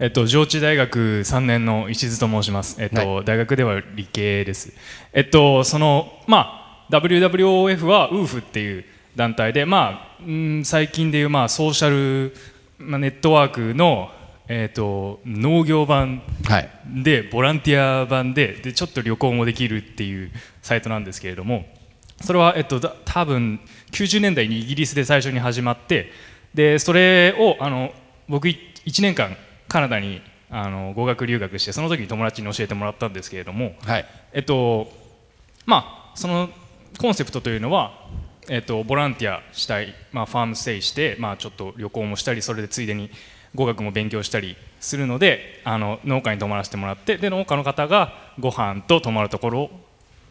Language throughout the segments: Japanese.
えっと、上智大学3年の石津と申します。えっと、はい大学では理系です。えっと、その、まあ、WWOF は UF っていう団体で、まあ、うん最近でいう、まあ、ソーシャル、まあ、ネットワークの、えっと、農業版はいで、ボランティア版でで、ちょっと旅行もできるっていうサイトなんですけれども、それは、えっと、だ多分90年代にイギリスで最初に始まって、でそれをあの僕、1年間、カナダにあの語学留学して、その時に友達に教えてもらったんですけれども、はい。えっとまあ、そのコンセプトというのは、えっと、ボランティアしたい、まあ、ファームステイして、まあ、ちょっと旅行もしたりそれでついでに語学も勉強したりするのであの農家に泊まらせてもらってで農家の方がご飯と泊まるところ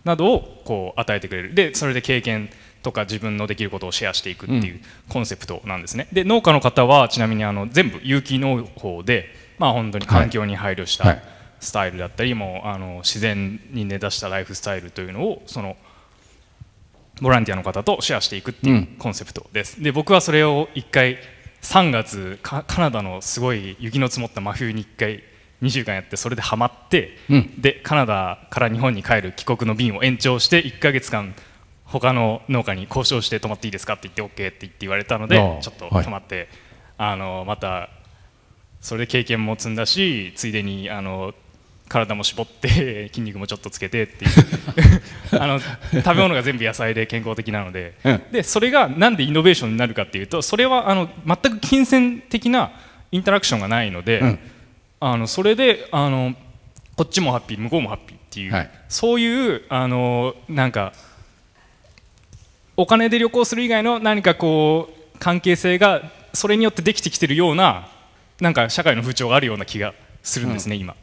などをこう与えてくれる。でそれで経験とか自分のできることをシェアしていくっていうコンセプトなんですね、で農家の方はちなみにあの全部有機農法で、まあ、本当に環境に配慮した、はい。スタイルだったりもうあの自然に根ざしたライフスタイルというのをそのボランティアの方とシェアしていくっていうコンセプトです、で僕はそれを1回3月カカナダのすごい雪の積もった真冬に1回2週間やってそれでハマって、うん。でカナダから日本に帰る帰国の便を延長して1ヶ月間他の農家に交渉して泊まっていいですかって言って OK って言って言われたのでちょっとはい。泊まって、あのまたそれで経験も積んだしついでにあの体も絞って 筋肉もちょっとつけてっていう。あの食べ物が全部野菜で健康的なので,、うん。でそれがなんでイノベーションになるかっていうとそれはあの全く金銭的なインタラクションがないので、うん。あのそれであのこっちもハッピー向こうもハッピーっていう、はい。そういうあのなんかお金で旅行する以外の何かこう関係性がそれによってできてきてるようななんか社会の風潮があるような気がするんですね、今。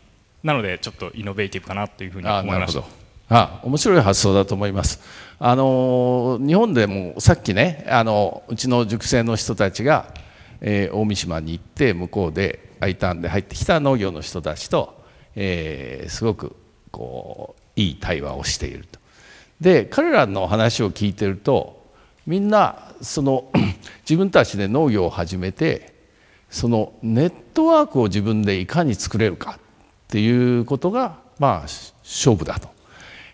なのでちょっとイノベーティブかなというふうにあ思いました。なるほど。あ面白い発想だと思います。あの日本でもさっきねあのうちの塾生の人たちが、えー大三島に行って向こうで I ターンで入ってきた農業の人たちと、えーすごくこういい対話をしているとで彼らの話を聞いてるとみんなその 自分たちで農業を始めてそのネットワークを自分でいかに作れるかっていうことがまあ勝負だと、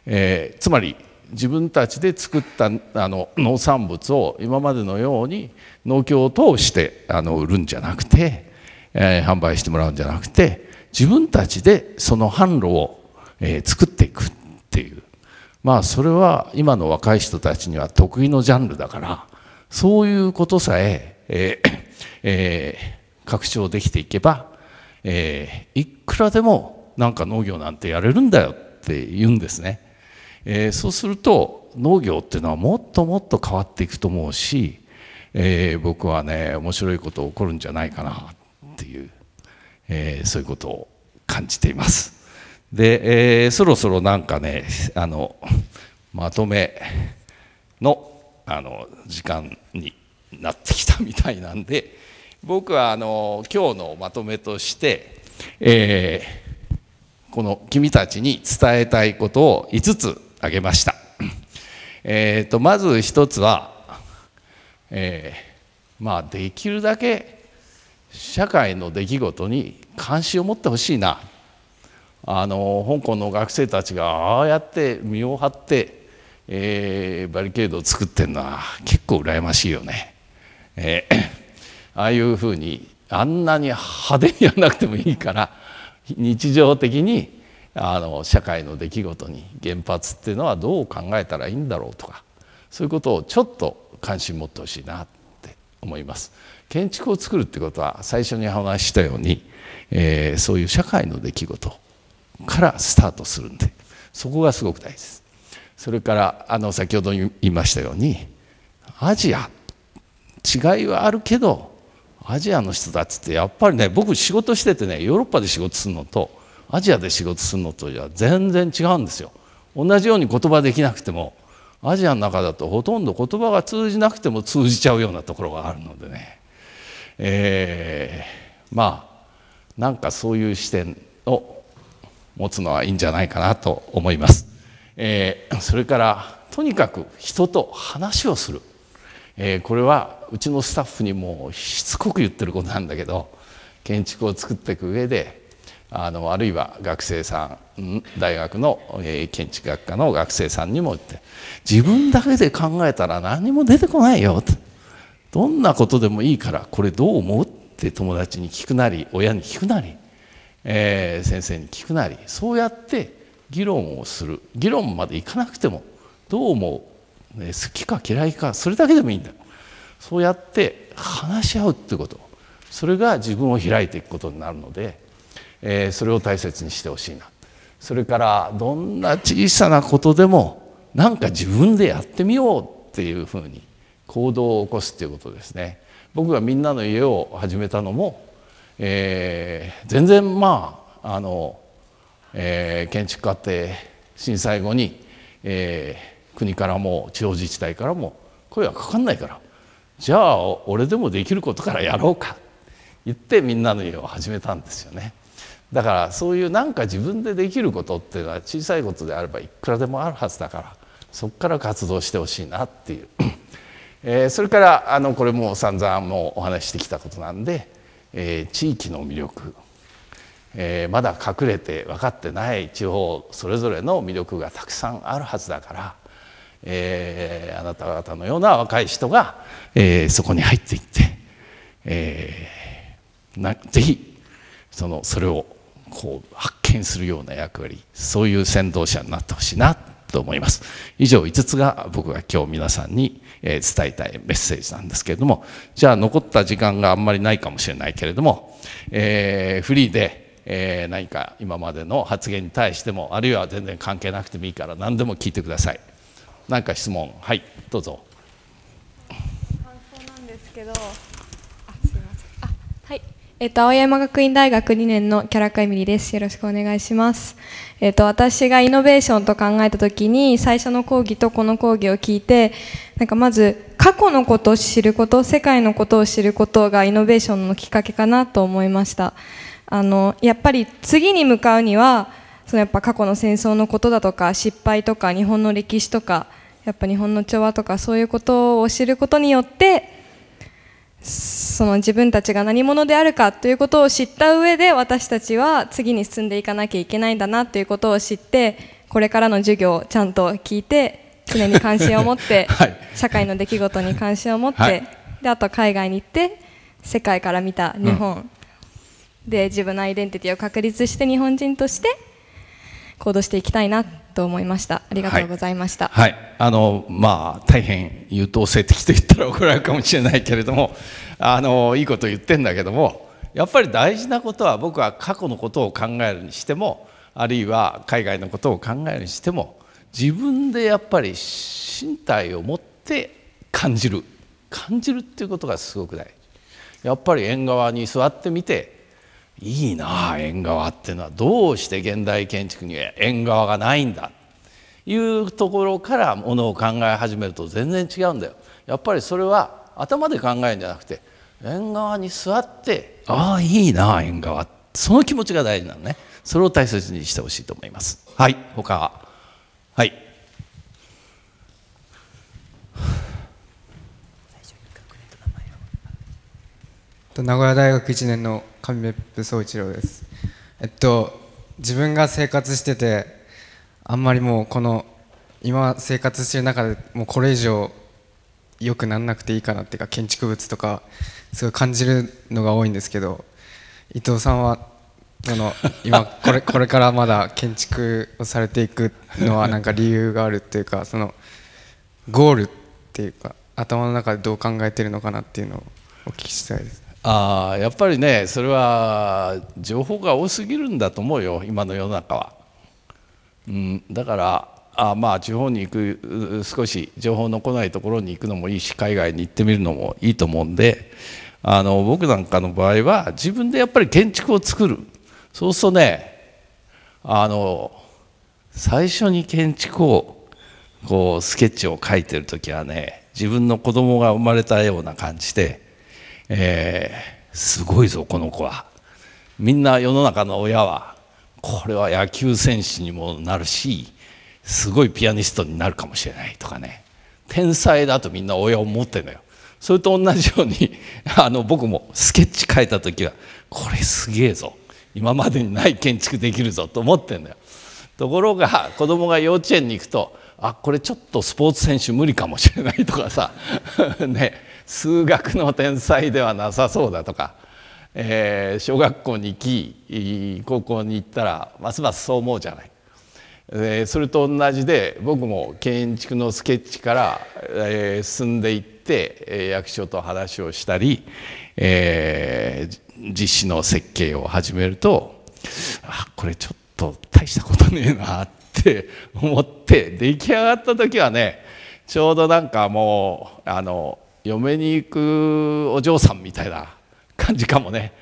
えーつまり自分たちで作ったあの農産物を今までのように農協を通してあの売るんじゃなくて、えー販売してもらうんじゃなくて自分たちでその販路を、えー作っていくっていう。まあそれは今の若い人たちには得意のジャンルだからそういうことさええーえー拡張できていけば、えーいくらでもなんか農業なんてやれるんだよって言うんですね。えーそうすると農業っていうのはもっともっと変わっていくと思うし、えー僕はね面白いこと起こるんじゃないかなっていう、えーそういうことを感じています。で、えーそろそろなんかねあのまとめのあの時間になってきたみたいなんで僕はあの今日のまとめとして、えーこの君たちに伝えたいことを5つ挙げました。えーとまず一つは、えーまあできるだけ社会の出来事に関心を持ってほしいなあの香港の学生たちがああやって身を張って、えーバリケードを作ってるのは結構羨ましいよね。えーああいうふうにあんなに派手にやらなくてもいいから日常的にあの社会の出来事に原発っていうのはどう考えたらいいんだろうとかそういうことをちょっと関心持ってほしいなって思います。建築を作るってことは最初に話したように、えーそういう社会の出来事からスタートするんでそこがすごく大事です。それからあの先ほど言いましたようにアジア違いはあるけどアジアの人たちってやっぱりね僕仕事しててねヨーロッパで仕事するのとアジアで仕事するのとじゃ全然違うんですよ。同じように言葉できなくてもアジアの中だとほとんど言葉が通じなくても通じちゃうようなところがあるのでね、えーまあなんかそういう視点を持つのはいいんじゃないかなと思います。えーそれからとにかく人と話をする、えーこれはうちのスタッフにもしつこく言ってることなんだけど建築を作っていく上であのあるいは学生さん大学の、えー、建築学科の学生さんにも言って自分だけで考えたら何も出てこないよと。どんなことでもいいからこれどう思うって友達に聞くなり親に聞くなり、えー、先生に聞くなりそうやって議論をする。議論までいかなくてもどう思う、ね、好きか嫌いかそれだけでもいいんだ。そうやって話し合うってこと。それが自分を開いていくことになるので、えー、それを大切にしてほしいな。それからどんな小さなことでも何か自分でやってみようっていうふうに行動を起こすっていうことですね。僕がみんなの家を始めたのも、えー、全然まああの、えー、建築家って震災後に、えー、国からも地方自治体からも声はかかんないから。じゃあ俺でもできることからやろうか。言ってみんなの家を始めたんですよね。だからそういうなんか自分でできることっていうのは小さいことであればいくらでもあるはずだからそこから活動してほしいなっていう、えー、それからあのこれも散々もうお話してきたことなんで、えー、地域の魅力、えー、まだ隠れて分かってない地方それぞれの魅力がたくさんあるはずだから、えー、あなた方のような若い人が、え、そこに入っていって、えー、なぜひそのそれをこう発見するような役割そういう先導者になってほしいな。と思います。以上5つが僕が今日皆さんに伝えたいメッセージなんですけれどもじゃあ残った時間があんまりないかもしれないけれども、えー、フリーで、え、何か今までの発言に対してもあるいは全然関係なくてもいいから何でも聞いてください。何か質問はいどうぞ。感想なんですけどあ、すみません。あ、はい。えっと、青山学院大学2年のキャラクエミリーです。よろしくお願いします。えっと、私がイノベーションと考えたときに、最初の講義とこの講義を聞いて、なんかまず、過去のことを知ること、世界のことを知ることがイノベーションのきっかけかなと思いました。あの、やっぱり次に向かうには、そのやっぱ過去の戦争のことだとか、失敗とか、日本の歴史とか、やっぱ日本の調和とか、そういうことを知ることによって、その自分たちが何者であるかということを知った上で私たちは次に進んでいかなきゃいけないんだなということを知ってこれからの授業をちゃんと聞いて常に関心を持って、はい、社会の出来事に関心を持って、はい、であと海外に行って世界から見た日本、うん、で自分のアイデンティティを確立して日本人として行動していきたいなと思いました。ありがとうございました、はい、はい、あのまあ大変優等生的と言ったら怒られるかもしれないけれどもあのいいこと言ってんだけどもやっぱり大事なことは僕は過去のことを考えるにしてもあるいは海外のことを考えるにしても自分でやっぱり身体を持って感じる。感じるっていうことがすごく大事。やっぱり縁側に座ってみていいなあ縁側っていうのは。どうして現代建築には縁側がないんだ。いうところからものを考え始めると全然違うんだよ。やっぱりそれは頭で考えるんじゃなくて縁側に座ってああいいな縁側。その気持ちが大事なのね。それを大切にしてほしいと思います。はい他は。い。名古屋大学1年の上別府総一郎ですえっと自分が生活しててあんまりもうこの今生活してる中でもうこれ以上良くならなくていいかなっていうか建築物とかすごい感じるのが多いんですけど伊藤さんはあの今 これこれからまだ建築をされていくのはなんか理由があるっていうかそのゴールっていうか頭の中でどう考えてるのかなっていうのをお聞きしたいです。あやっぱりねそれは情報が多すぎるんだと思うよ今の世の中は。うん、だからあまあ地方に行く少し情報の来ないところに行くのもいいし海外に行ってみるのもいいと思うんであの僕なんかの場合は自分でやっぱり建築を作るそうするとねあの最初に建築をこうスケッチを描いてる時はね自分の子供が生まれたような感じでえー、すごいぞこの子は。みんな世の中の親はこれは野球選手にもなるしすごいピアニストになるかもしれないとかね。天才だとみんな親を持ってるのよ。それと同じように あの僕もスケッチ描いた時はこれすげえぞ。今までにない建築できるぞと思ってんだよ。ところが子供が幼稚園に行くとあこれちょっとスポーツ選手無理かもしれないとかさ。ね。数学の天才ではなさそうだとか、えー、小学校に行き高校に行ったらますますそう思うじゃない。えー、それと同じで僕も建築のスケッチから、えー、進んでいって、えー、役所と話をしたり、えー、実施の設計を始めるとあこれちょっと大したことねえなって思って出来上がった時はねちょうどなんかもうあの嫁に行くお嬢さんみたいな感じかもね。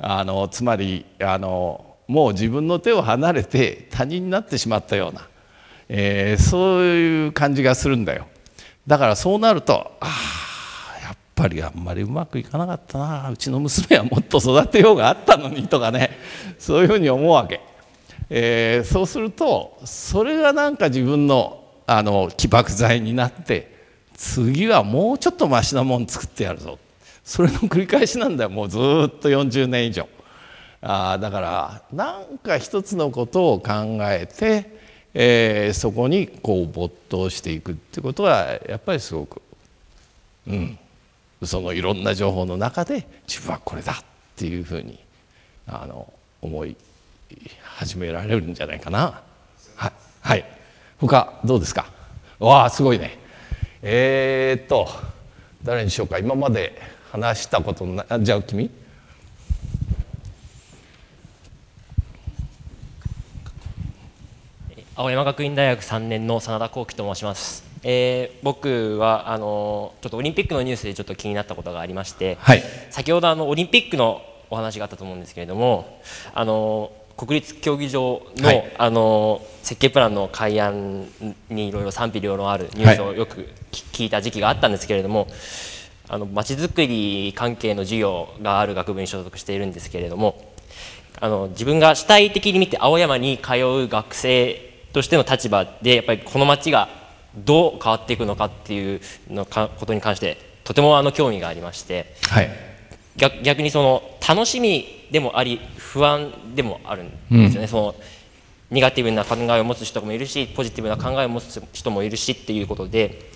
あのつまりあのもう自分の手を離れて他人になってしまったような、えー、そういう感じがするんだよ。だからそうなるとああやっぱりあんまりうまくいかなかったな。うちの娘はもっと育てようがあったのにとかね。そういうふうに思うわけ、えー、そうするとそれがなんか自分のあの起爆剤になって次はもうちょっとマシなもん作ってやるぞ。それの繰り返しなんだよ。もうずっと40年以上。あだから何か一つのことを考えて、えー、そこにこう没頭していくってことはやっぱりすごくうん。そのいろんな情報の中で自分はこれだっていうふうにあの思い始められるんじゃないかな。はい、はい、他どうですか？わあすごいね。えー、っと誰にしようか。今まで話したことない。じゃあ君。青山学院大学3年の真田幸喜と申します、えー、僕はあのちょっとオリンピックのニュースでちょっと気になったことがありまして、はい、先ほどあのオリンピックのお話があったと思うんですけれどもあの国立競技場のはい、あの設計プランの改案にいろいろ賛否両論あるニュースをよく聞いた時期があったんですけれども、あのまちづくり関係の授業がある学部に所属しているんですけれどもあの自分が主体的に見て青山に通う学生としての立場でやっぱりこの町がどう変わっていくのかっていうのかことに関してとてもあの興味がありまして、はい、逆逆にその楽しみでもあり不安でもあるんですよね、うん、そのネガティブな考えを持つ人もいるしポジティブな考えを持つ人もいるしっていうことで、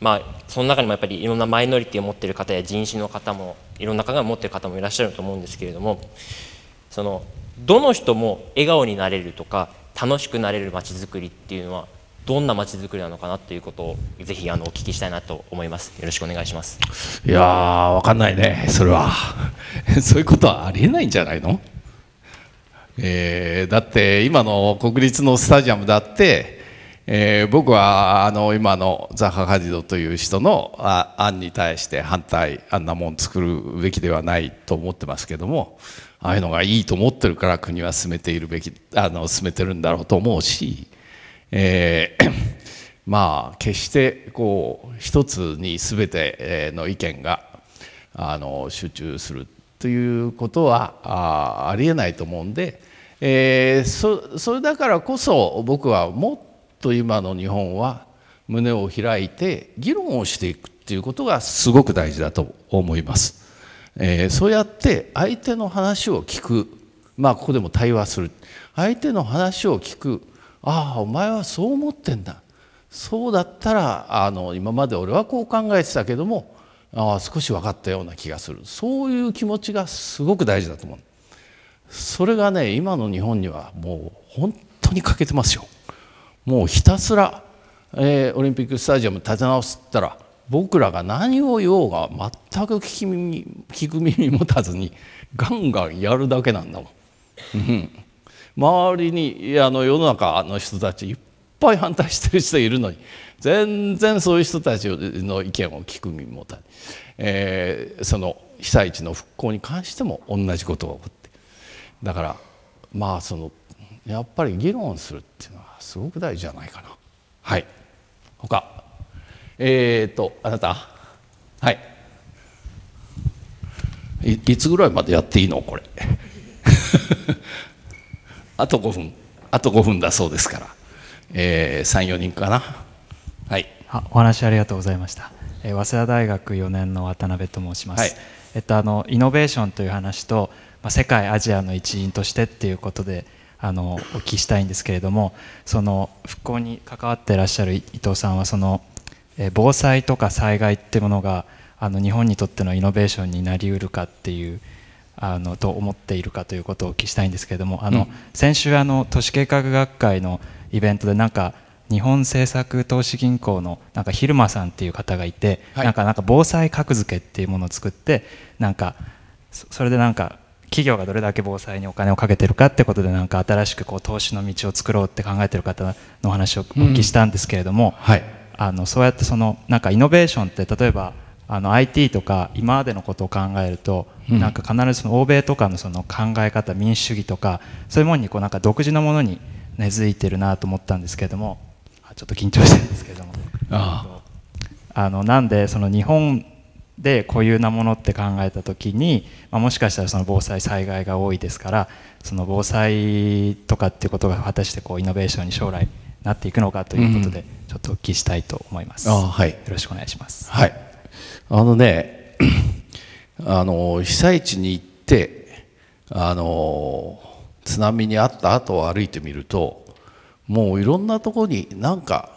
まあ、その中にもやっぱりいろんなマイノリティを持っている方や人種の方もいろんな考えを持っている方もいらっしゃると思うんですけれどもそのどの人も笑顔になれるとか楽しくなれるまちづくりっていうのはどんなまちづくりなのかなということをぜひあのお聞きしたいなと思います。よろしくお願いします。いやー分かんないねそれは。そういうことはありえないんじゃないの、えー、だって今の国立のスタジアムだって、えー、僕はあの今のザハ・ハディドという人の案に対して反対あんなもん作るべきではないと思ってますけどもああいうのがいいと思ってるから国は進めているべきあの進めてるんだろうと思うしえー、まあ決してこう一つに全ての意見があの集中するということはあありえないと思うんで、えー、そそれだからこそ僕はもっとと今の日本は胸を開いて議論をしていくっていうことがすごく大事だと思います。えー、そうやって相手の話を聞く。まあここでも対話する。相手の話を聞く。ああお前はそう思ってんだ。そうだったらあの今まで俺はこう考えてたけどもああ少し分かったような気がする。そういう気持ちがすごく大事だと思う。それがね今の日本にはもう本当に欠けてますよ。もうひたすら、えー、オリンピックスタジアム立て直すったら僕らが何を言おうが全く聞き耳聞く耳持たずにガンガンやるだけなんだもん。周りにあの世の中の人たちいっぱい反対してる人いるのに全然そういう人たちの意見を聞く耳もたえー、その被災地の復興に関しても同じことが起こってだからまあそのやっぱり議論するっていうのはすごく大事じゃないかな。はい。他。えっ、ー、とあなた。はい。いいつぐらいまでやっていいの？これ。あと5分。あと5分だそうですから、えー、34人かな。はい。お話ありがとうございました、えー、早稲田大学4年の渡辺と申します、はい、えっと、あのイノベーションという話と、まあ、世界アジアの一員としてっていうことであのお聞きしたいんですけれどもその復興に関わっていらっしゃる伊藤さんはその、えー、防災とか災害っていうものがあの日本にとってのイノベーションになりうるかっていうあのと思っているかということをお聞きしたいんですけれどもあの、うん、先週あの都市計画学会のイベントでなんか日本政策投資銀行のなんか昼間さんっていう方がいて、はい、なんかなんか防災格付けっていうものを作ってなんかそれでなんか企業がどれだけ防災にお金をかけてるかってことでなんか新しくこう投資の道を作ろうって考えてる方の話をお聞きしたんですけれども、うんはい、あのそうやってそのなんかイノベーションって例えばあの IT とか今までのことを考えると、うん、なんか必ずその欧米とかのその考え方民主主義とかそういうものにこうなんか独自のものに根付いてるなと思ったんですけれどもちょっと緊張してるんですけれども。あ。あのなんでその日本で固有なものって考えた時に、まあ、もしかしたらその防災災害が多いですからその防災とかっていうことが果たしてこうイノベーションに将来なっていくのかということで、ちょっとお聞きしたいと思います。あはい、よろしくお願いします。はい。あのね、あの被災地に行ってあの津波にあった後を歩いてみるともういろんなところになんか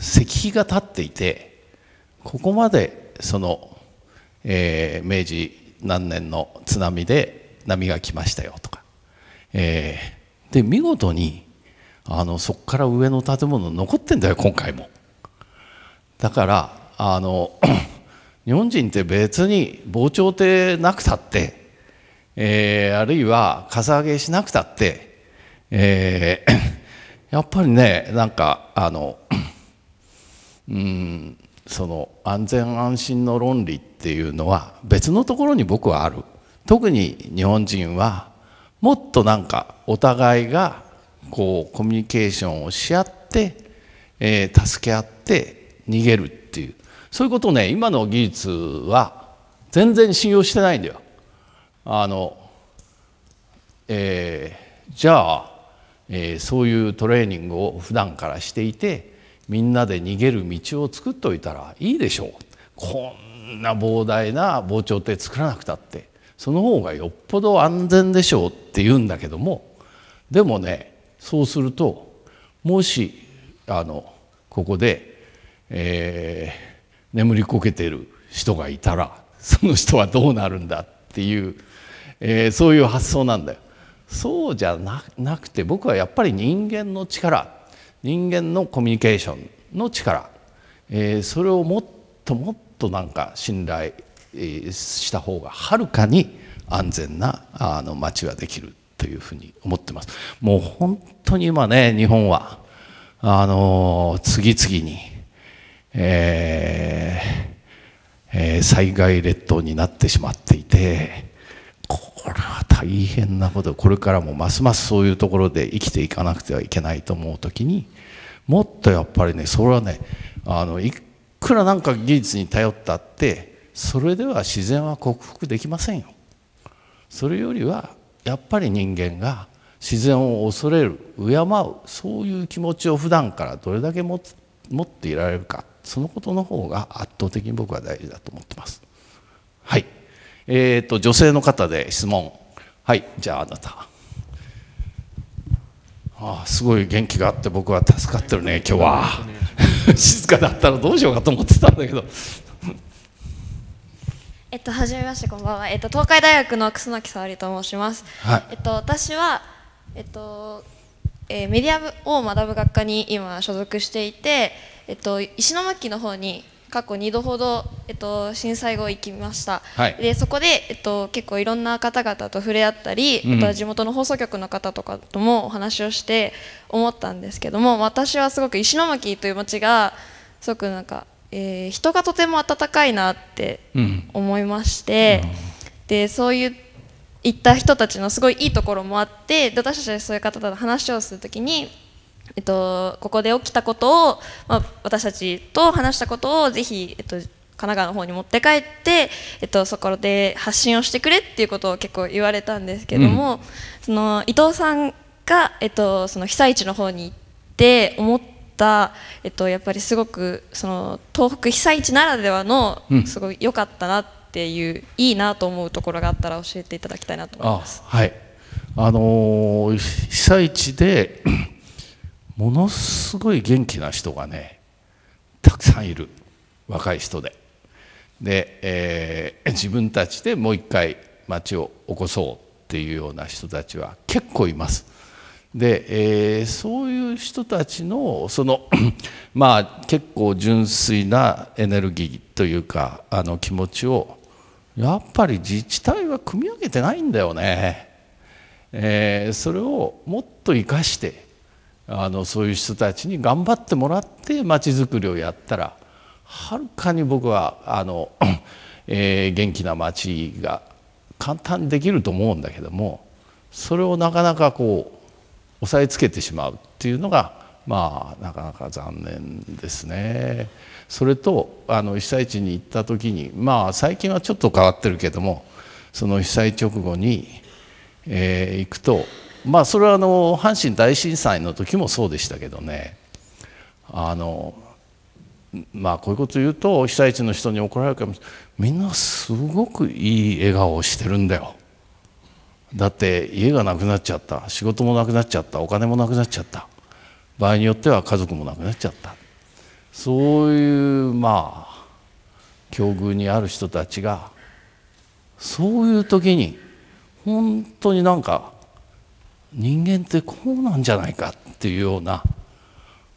石碑が立っていてここまでその、えー、明治何年の津波で波が来ましたよとか、えー、で見事にあのそこから上の建物残ってんだよ今回も。だからあの 日本人って別に防潮堤なくたって、えー、あるいはかさ上げしなくたって、えー、やっぱりねなんかあの うんその安全安心の論理っていうのは別のところに僕はある特に日本人はもっとなんかお互いがこうコミュニケーションをし合って、えー、助け合って逃げるっていうそういうことをね今の技術は全然信用してないんだよ。あのえー、じゃあ、えー、そういうトレーニングを普段からしていてみんなで逃げる道を作っておいたらいいでしょうこんな膨大な防潮堤作らなくたってその方がよっぽど安全でしょうって言うんだけどもでもねそうするともしあのここで、えー、眠りこけてる人がいたらその人はどうなるんだっていう、えー、そういう発想なんだよ。そうじゃなくて僕はやっぱり人間の力人間のコミュニケーションの力、えー、それをもっともっとなんか信頼した方がはるかに安全なあの街はできるというふうに思ってます。もう本当に今ね日本はあの次々にえーえー、災害列島になってしまっていてこれは大変なことこれからもますますそういうところで生きていかなくてはいけないと思う時にもっとやっぱりねそれはねあのいくらなんか技術に頼ったってそれでは自然は克服できませんよ。それよりはやっぱり人間が自然を恐れる敬うそういう気持ちを普段からどれだけ持っていられるかそのことの方が圧倒的に僕は大事だと思ってます。はい。えーと、女性の方で質問。はい。じゃああなた。ああすごい元気があって僕は助かってるね今日は。静かだったらどうしようかと思ってたんだけど。えっと、はじめましてこんばんは、えっと、東海大学の楠木沙織と申します、はい、えっと、私は、えっとえー、メディアを学ぶ学科に今所属していて、えっと、石巻の方に過去2度ほど、えっと、震災後行きました、はい、でそこで、えっと、結構いろんな方々と触れ合ったり、うん、と地元の放送局の方とかともお話をして思ったんですけども私はすごく石巻という町がすごくなんか、えー、人がとても温かいなって思いまして、うん、でそういういった人たちのすごいいいところもあって私たちそういう方と話をするときにえっと、ここで起きたことを、まあ、私たちと話したことをぜひ、えっと、神奈川の方に持って帰って、えっと、そこで発信をしてくれっていうことを結構言われたんですけども、うん、その伊藤さんが、えっと、その被災地の方に行って思った、えっと、やっぱりすごくその東北被災地ならではのすごい良かったなっていう、うん、いいなと思うところがあったら教えていただきたいなと思います。はい。あのー、被災地でものすごい元気な人がねたくさんいる若い人でで、えー、自分たちでもう一回町を起こそうっていうような人たちは結構います。で、えー、そういう人たちのその まあ結構純粋なエネルギーというかあの気持ちをやっぱり自治体は組み上げてないんだよね。えー、それをもっと生かしてあのそういう人たちに頑張ってもらってまちづくりをやったらはるかに僕はあの、えー、元気な町が簡単にできると思うんだけどもそれをなかなかこう押さえつけてしまうっていうのがまあなかなか残念ですね。それとあの被災地に行った時にまあ最近はちょっと変わってるけどもその被災直後に、えー、行くとまあそれはあの阪神大震災の時もそうでしたけどね。あのまあこういうこと言うと被災地の人に怒られるかもみんなすごくいい笑顔をしてるんだよ。だって家がなくなっちゃった。仕事もなくなっちゃった。お金もなくなっちゃった。場合によっては家族もなくなっちゃった。そういうまあ境遇にある人たちがそういう時に本当になんか人間ってこうなんじゃないかっていうような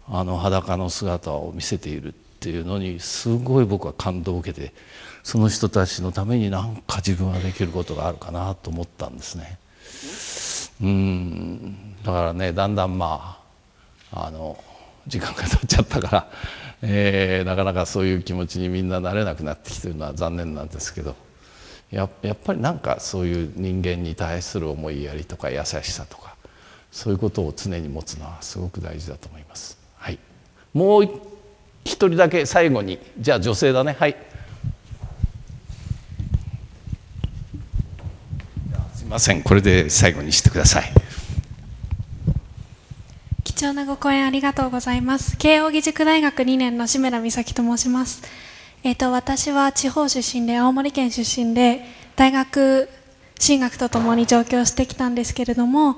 あの裸の姿を見せているっていうのにすごい僕は感動を受けてその人たちのために何か自分はできることがあるかなと思ったんですね。うんだからねだんだんまああの時間が経っちゃったから、えー、なかなかそういう気持ちにみんななれなくなってきてるのは残念なんですけどややっぱりなんかそういう人間に対する思いやりとか優しさとかそういうことを常に持つのはすごく大事だと思います。はい、もう一人だけ最後にじゃあ女性だね。はい。ません。これで最後にしてください。貴重なご講演ありがとうございます。慶應義塾大学2年の志村美咲と申します。えっ、と私は地方出身で青森県出身で大学進学とともに上京してきたんですけれども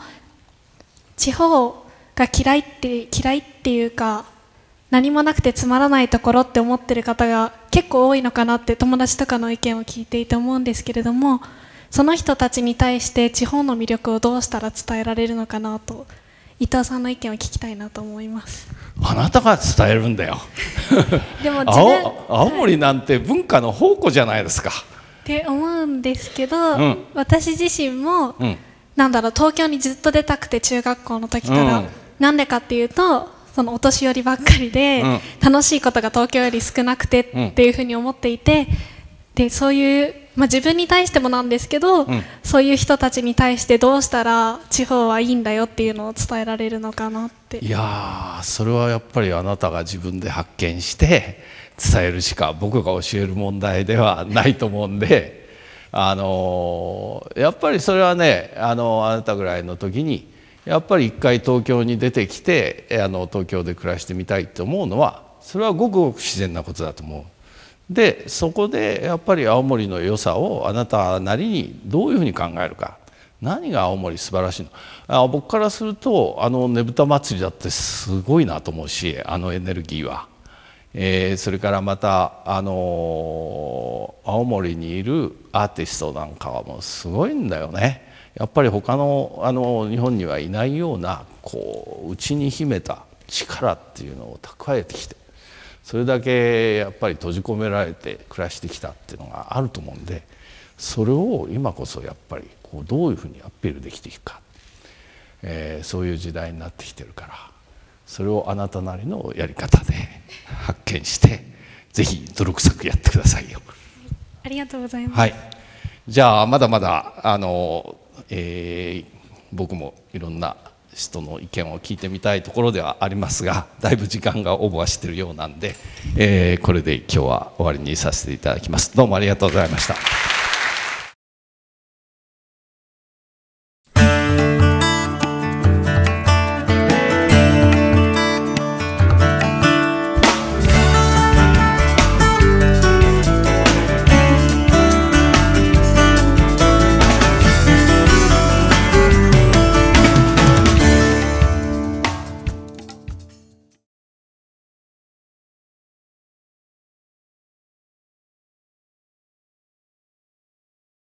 地方が嫌いって嫌いっていうか何もなくてつまらないところって思ってる方が結構多いのかなって友達とかの意見を聞いていて思うんですけれどもその人たちに対して地方の魅力をどうしたら伝えられるのかなと伊藤さんの意見を聞きたいなと思います。あなたが伝えるんだよ。でも 青青森なんて文化の宝庫じゃないですか。って思うんですけど、うん、私自身も、うん、なんだろう東京にずっと出たくて中学校の時から、うん、なんでかっていうとそのお年寄りばっかりで、うん、楽しいことが東京より少なくてっていうふうに思っていて、でそういうまあ、自分に対してもなんですけど、うん、そういう人たちに対してどうしたら地方はいいんだよっていうのを伝えられるのかなっていやそれはやっぱりあなたが自分で発見して伝えるしか僕が教える問題ではないと思うんであのやっぱりそれはねあのあなたぐらいの時にやっぱり一回東京に出てきてあの東京で暮らしてみたいと思うのはそれはごくごく自然なことだと思う。でそこでやっぱり青森の良さをあなたなりにどういうふうに考えるか。何が青森素晴らしいの？あ僕からするとあのねぶた祭りだってすごいなと思うしあのエネルギーは、えー、それからまたあの青森にいるアーティストなんかはもうすごいんだよね。やっぱり他のあの日本にはいないようなこう内に秘めた力っていうのを蓄えてきて。それだけやっぱり閉じ込められて暮らしてきたっていうのがあると思うんでそれを今こそやっぱりこうどういうふうにアピールできていくか、えー、そういう時代になってきてるからそれをあなたなりのやり方で 発見してぜひ泥臭くやってくださいよ。ありがとうございます、はい、じゃあまだまだあの、えー、僕もいろんな人の意見を聞いてみたいところではありますがだいぶ時間がオーバーしているようなんで、えー、これで今日は終わりにさせていただきますどうもありがとうございました。